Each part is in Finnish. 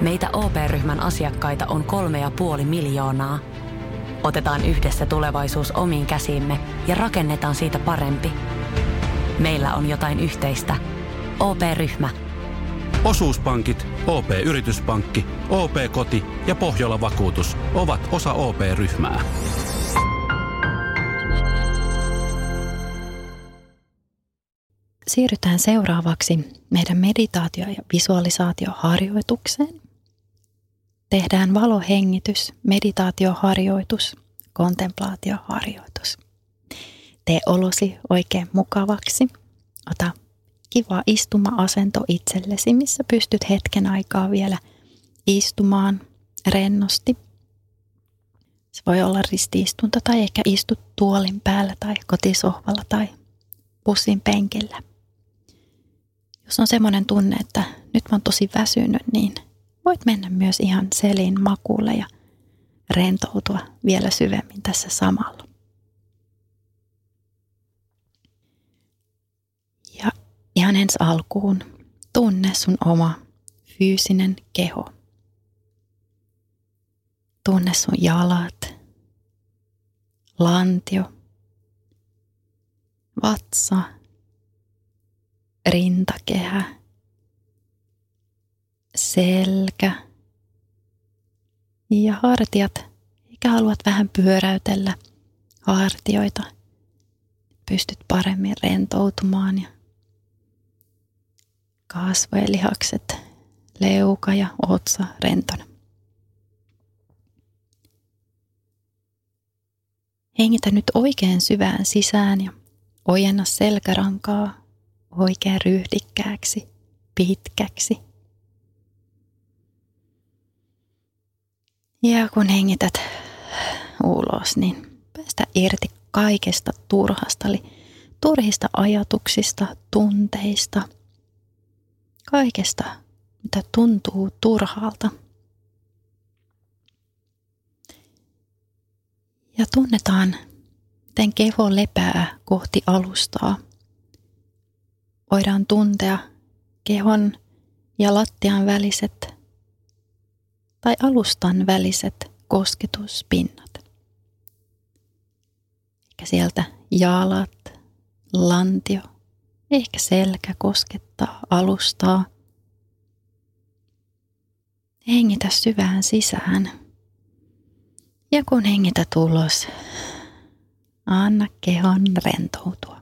Meitä OP-ryhmän asiakkaita on kolme ja puoli miljoonaa. Otetaan yhdessä tulevaisuus omiin käsiimme ja rakennetaan siitä parempi. Meillä on jotain yhteistä. OP-ryhmä. Osuuspankit, OP-yrityspankki, OP-koti ja Pohjola Vakuutus ovat osa OP-ryhmää. Siirrytään seuraavaksi meidän meditaatio- ja visualisaatioharjoitukseen. Tehdään valohengitys, meditaatioharjoitus, kontemplaatioharjoitus. Tee olosi oikein mukavaksi. Ota kiva istuma-asento itsellesi, missä pystyt hetken aikaa vielä istumaan rennosti. Se voi olla ristiistunto tai ehkä istut tuolin päällä tai kotisohvalla tai pussin penkillä. Jos on semmoinen tunne, että nyt mä oon tosi väsynyt, niin voit mennä myös ihan selin makuulle ja rentoutua vielä syvemmin tässä samalla. Ja ihan ensi alkuun tunne sun oma fyysinen keho. Tunne sun jalat, lantio, vatsa, rintakehä, selkä ja hartiat. Eikä haluat vähän pyöräytellä hartioita. Pystyt paremmin rentoutumaan ja kasvojen lihakset, leuka ja otsa rentona. Hengitä nyt oikein syvään sisään ja ojenna selkärankaa oikein ryhdikkääksi, pitkäksi. Ja kun hengität ulos, niin päästä irti kaikesta turhasta, eli turhista ajatuksista, tunteista, kaikesta, mitä tuntuu turhalta. Ja tunnetaan, miten keho lepää kohti alustaa. Voidaan tuntea kehon ja lattian väliset tai alustan väliset kosketuspinnat. Ehkä sieltä jalat, lantio, ehkä selkä koskettaa alustaa. Hengitä syvään sisään. Ja kun hengität ulos, anna kehon rentoutua.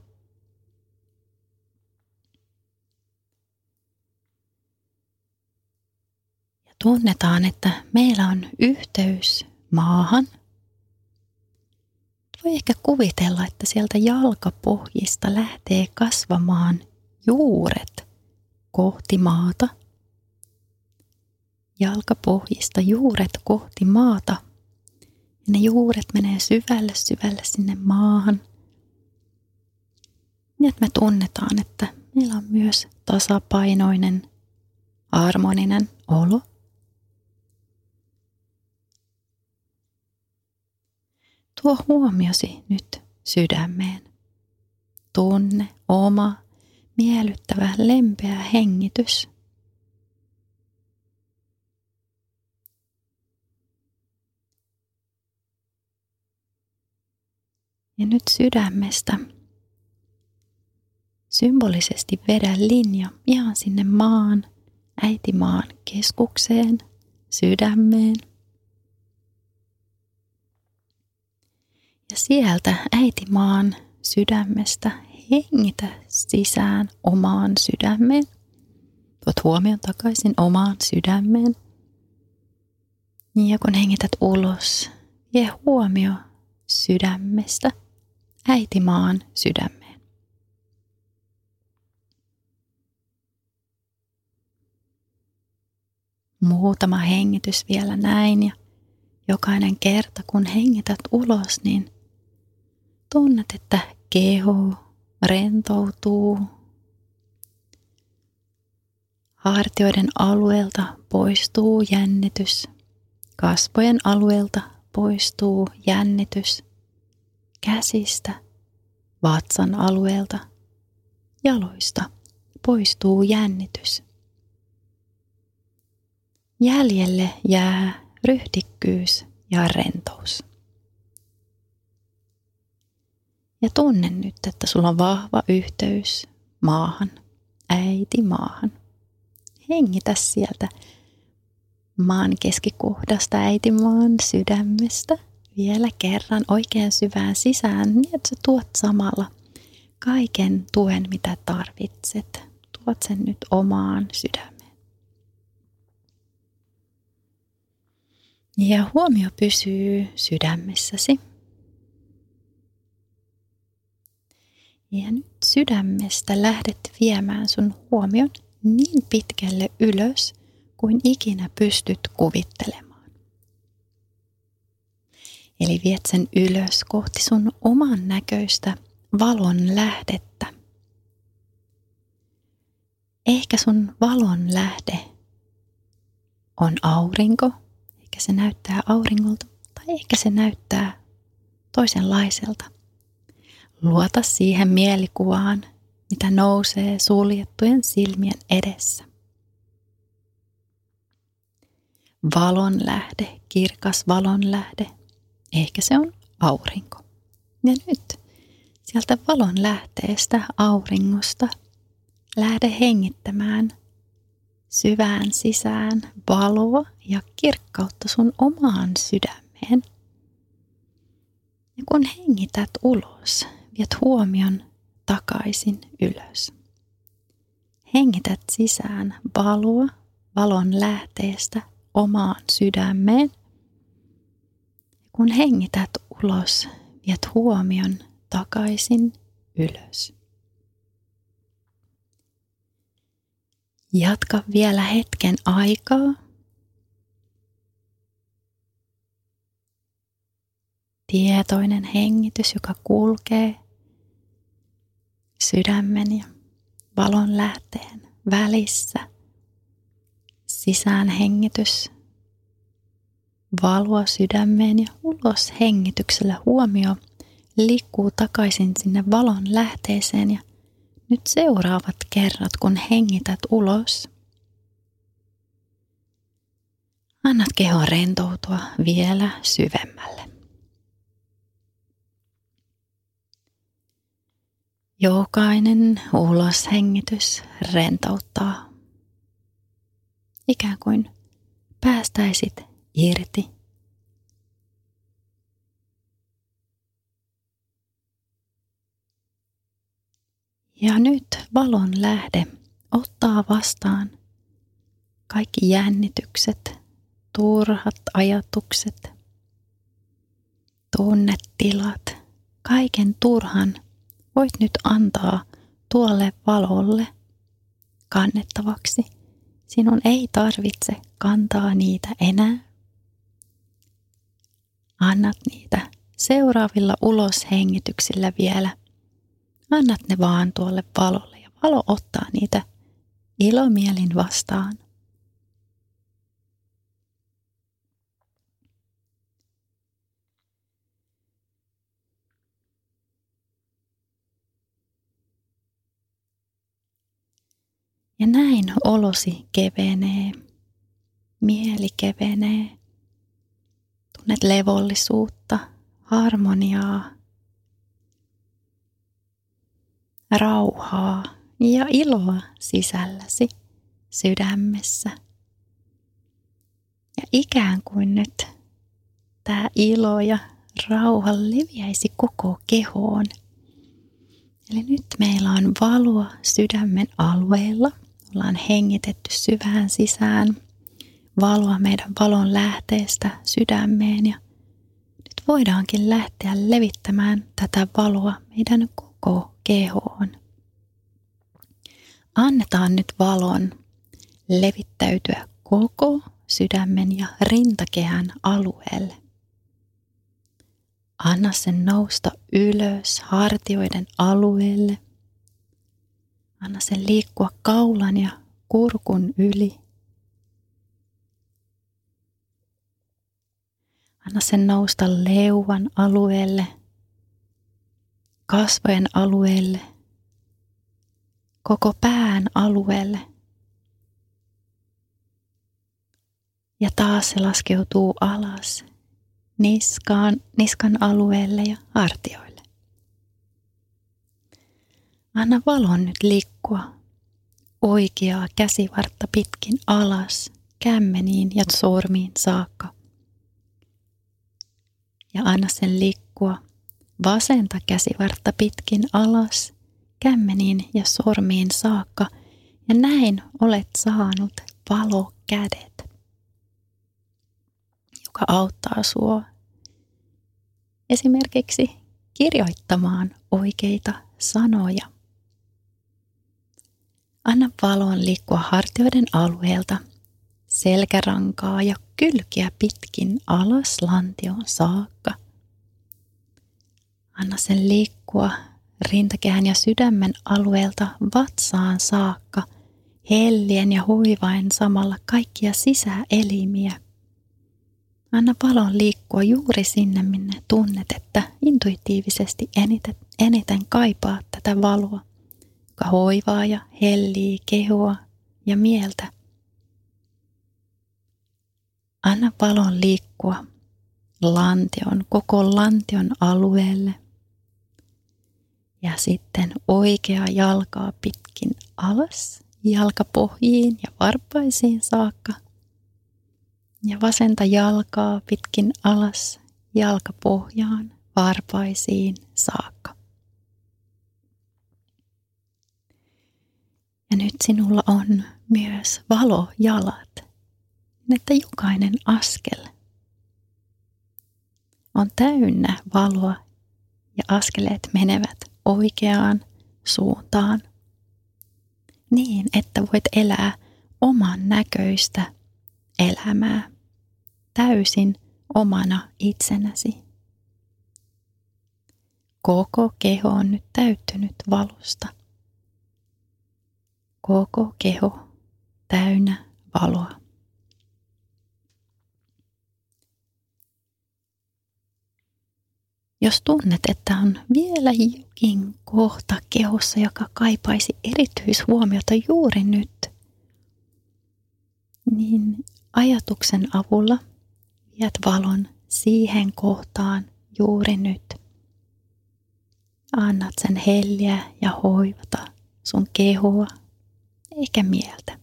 Tunnetaan, että meillä on yhteys maahan. Voi ehkä kuvitella, että sieltä jalkapohjista lähtee kasvamaan juuret kohti maata. Jalkapohjista juuret kohti maata. Ja ne juuret menee syvälle syvälle sinne maahan. Niin että me tunnetaan, että meillä on myös tasapainoinen, harmoninen olo – Tuo huomiosi nyt sydämeen. Tunne oma miellyttävä lempeä hengitys. Ja nyt sydämestä symbolisesti vedä linja ihan sinne maan, äitimaan keskukseen, sydämeen – Ja sieltä äitimaan sydämestä hengitä sisään omaan sydämeen. Tuot huomion takaisin omaan sydämeen. Ja kun hengität ulos, vie huomio sydämestä äitimaan sydämeen. Muutama hengitys vielä näin ja jokainen kerta kun hengität ulos, niin tunnet, että keho rentoutuu. Hartioiden alueelta poistuu jännitys. Kasvojen alueelta poistuu jännitys. Käsistä, vatsan alueelta, jaloista poistuu jännitys. Jäljelle jää ryhdikkyys ja rentous. Ja tunne nyt, että sulla on vahva yhteys maahan, äiti maahan. Hengitä sieltä maan keskikohdasta äitimaan sydämestä vielä kerran oikein syvään sisään, niin että sä tuot samalla kaiken tuen, mitä tarvitset. Tuot sen nyt omaan sydämeen. Ja huomio pysyy sydämessäsi. Ja nyt sydämestä lähdet viemään sun huomion niin pitkälle ylös kuin ikinä pystyt kuvittelemaan. Eli viet sen ylös kohti sun oman näköistä valon lähdettä. Ehkä sun valon lähde on aurinko, ehkä se näyttää auringolta, tai ehkä se näyttää toisenlaiselta. Luota siihen mielikuvaan, mitä nousee suljettujen silmien edessä. Valon lähde, kirkas valon lähde, ehkä se on aurinko. Ja nyt sieltä valon lähteestä auringosta lähde hengittämään syvään sisään valoa ja kirkkautta sun omaan sydämeen. Ja kun hengität ulos, viet huomion takaisin ylös. Hengität sisään valoa valon lähteestä omaan sydämeen. Kun hengität ulos, viet huomion takaisin ylös. Jatka vielä hetken aikaa. Tietoinen hengitys, joka kulkee sydämen ja valon lähteen välissä. Sisään hengitys, valoa sydämeen ja ulos hengityksellä huomio liikkuu takaisin sinne valon lähteeseen ja nyt seuraavat kerrat, kun hengität ulos. Annat kehon rentoutua vielä syvemmälle. Jokainen uloshengitys rentouttaa. Ikään kuin päästäisit irti. Ja nyt valon lähde ottaa vastaan kaikki jännitykset, turhat ajatukset, tunnetilat, kaiken turhan – voit nyt antaa tuolle valolle kannettavaksi. Sinun ei tarvitse kantaa niitä enää. Annat niitä seuraavilla uloshengityksillä vielä. Annat ne vaan tuolle valolle ja valo ottaa niitä ilomielin vastaan. Näin olosi kevenee, mieli kevenee. Tunnet levollisuutta, harmoniaa, rauhaa ja iloa sisälläsi, sydämessä. Ja ikään kuin nyt tämä ilo ja rauha leviäisi koko kehoon. Eli nyt meillä on valoa sydämen alueella – ollaan hengitetty syvään sisään valoa meidän valon lähteestä sydämeen ja nyt voidaankin lähteä levittämään tätä valoa meidän koko kehoon. Annetaan nyt valon levittäytyä koko sydämen ja rintakehän alueelle. Anna sen nousta ylös hartioiden alueelle Anna sen liikkua kaulan ja kurkun yli. Anna sen nousta leuan alueelle, kasvojen alueelle, koko pään alueelle. Ja taas se laskeutuu alas niskaan, niskan alueelle ja hartioille. Anna valon nyt liikkua oikeaa käsivartta pitkin alas, kämmeniin ja sormiin saakka. Ja anna sen liikkua vasenta käsivartta pitkin alas, kämmeniin ja sormiin saakka. Ja näin olet saanut valokädet, joka auttaa sua esimerkiksi kirjoittamaan oikeita sanoja. Anna valon liikkua hartioiden alueelta, selkärankaa ja kylkiä pitkin alas lantioon saakka. Anna sen liikkua rintakehän ja sydämen alueelta vatsaan saakka, hellien ja huivain samalla kaikkia sisäelimiä. Anna valon liikkua juuri sinne, minne tunnet, että intuitiivisesti eniten, eniten kaipaa tätä valoa joka hoivaa ja hellii kehoa ja mieltä. Anna valon liikkua lantion, koko lantion alueelle. Ja sitten oikea jalkaa pitkin alas, jalkapohjiin ja varpaisiin saakka. Ja vasenta jalkaa pitkin alas, jalkapohjaan, varpaisiin saakka. Ja nyt sinulla on myös valojalat, niin että jokainen askel on täynnä valoa ja askeleet menevät oikeaan suuntaan niin, että voit elää oman näköistä elämää täysin omana itsenäsi. Koko keho on nyt täyttynyt valosta koko keho täynnä valoa. Jos tunnet, että on vielä jokin kohta kehossa, joka kaipaisi erityishuomiota juuri nyt, niin ajatuksen avulla viet valon siihen kohtaan juuri nyt. Annat sen helliä ja hoivata sun kehoa eikä mieltä.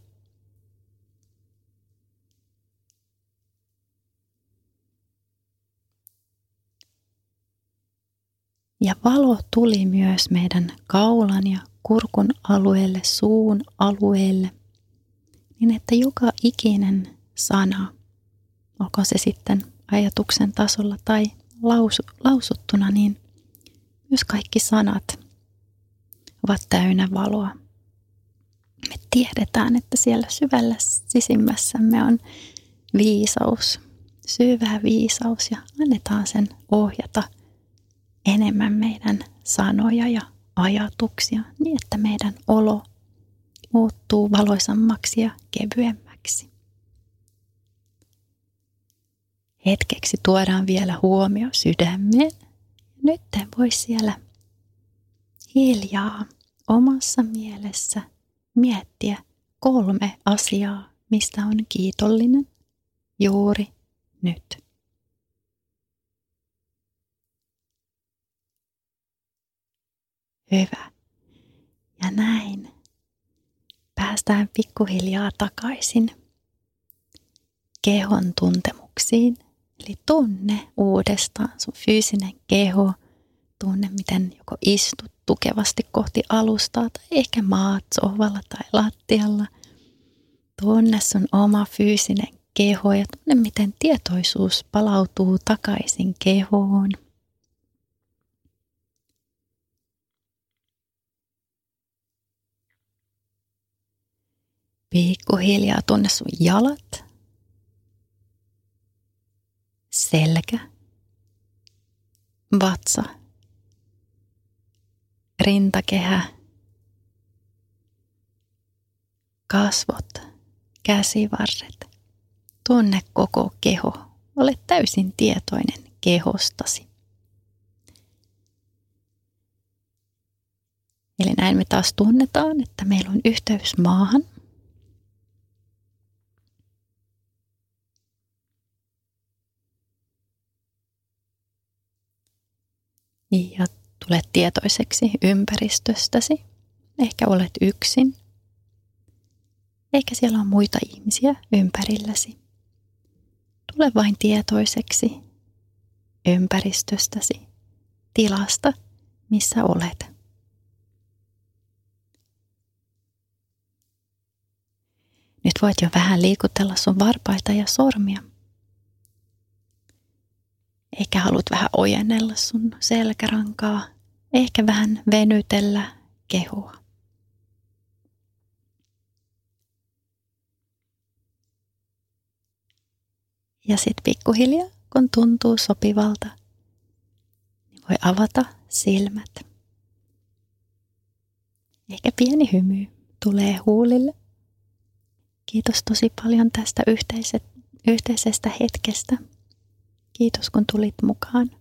Ja valo tuli myös meidän kaulan ja kurkun alueelle, suun alueelle, niin että joka ikinen sana, onko se sitten ajatuksen tasolla tai lausu, lausuttuna, niin myös kaikki sanat ovat täynnä valoa me tiedetään, että siellä syvällä sisimmässämme on viisaus, syvä viisaus ja annetaan sen ohjata enemmän meidän sanoja ja ajatuksia niin, että meidän olo muuttuu valoisammaksi ja kevyemmäksi. Hetkeksi tuodaan vielä huomio sydämeen. Nyt voisi siellä hiljaa omassa mielessä miettiä kolme asiaa, mistä on kiitollinen juuri nyt. Hyvä. Ja näin päästään pikkuhiljaa takaisin kehon tuntemuksiin. Eli tunne uudestaan sun fyysinen keho. Tunne, miten joko istut tukevasti kohti alustaa tai ehkä maat sohvalla tai lattialla. Tunne sun oma fyysinen keho ja tunne, miten tietoisuus palautuu takaisin kehoon. Pikkuhiljaa tunne sun jalat, selkä, vatsa rintakehä, kasvot, käsivarret. Tunne koko keho. Ole täysin tietoinen kehostasi. Eli näin me taas tunnetaan, että meillä on yhteys maahan. Ja tulet tietoiseksi ympäristöstäsi. Ehkä olet yksin. Ehkä siellä on muita ihmisiä ympärilläsi. Tule vain tietoiseksi ympäristöstäsi, tilasta, missä olet. Nyt voit jo vähän liikutella sun varpaita ja sormia. Ehkä haluat vähän ojennella sun selkärankaa. Ehkä vähän venytellä kehua. Ja sitten pikkuhiljaa, kun tuntuu sopivalta, niin voi avata silmät. Ehkä pieni hymy tulee huulille. Kiitos tosi paljon tästä yhteiset, yhteisestä hetkestä. Kiitos kun tulit mukaan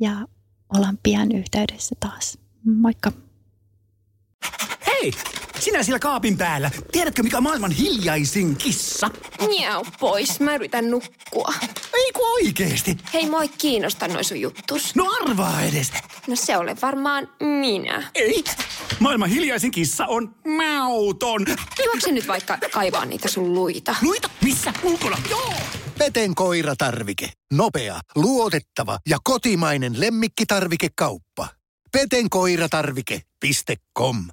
ja ollaan pian yhteydessä taas. Moikka! Hei! Sinä siellä kaapin päällä. Tiedätkö, mikä on maailman hiljaisin kissa? Miau pois, mä yritän nukkua. Ei ku oikeesti. Hei, moi kiinnosta noin sun juttus. No arvaa edes. No se ole varmaan minä. Ei. Maailman hiljaisin kissa on mauton. Juokse nyt vaikka kaivaa niitä sun luita. Luita? Missä? Ulkona? Joo! Peten koiratarvike. Nopea, luotettava ja kotimainen lemmikkitarvikekauppa. Petenkoiratarvike.com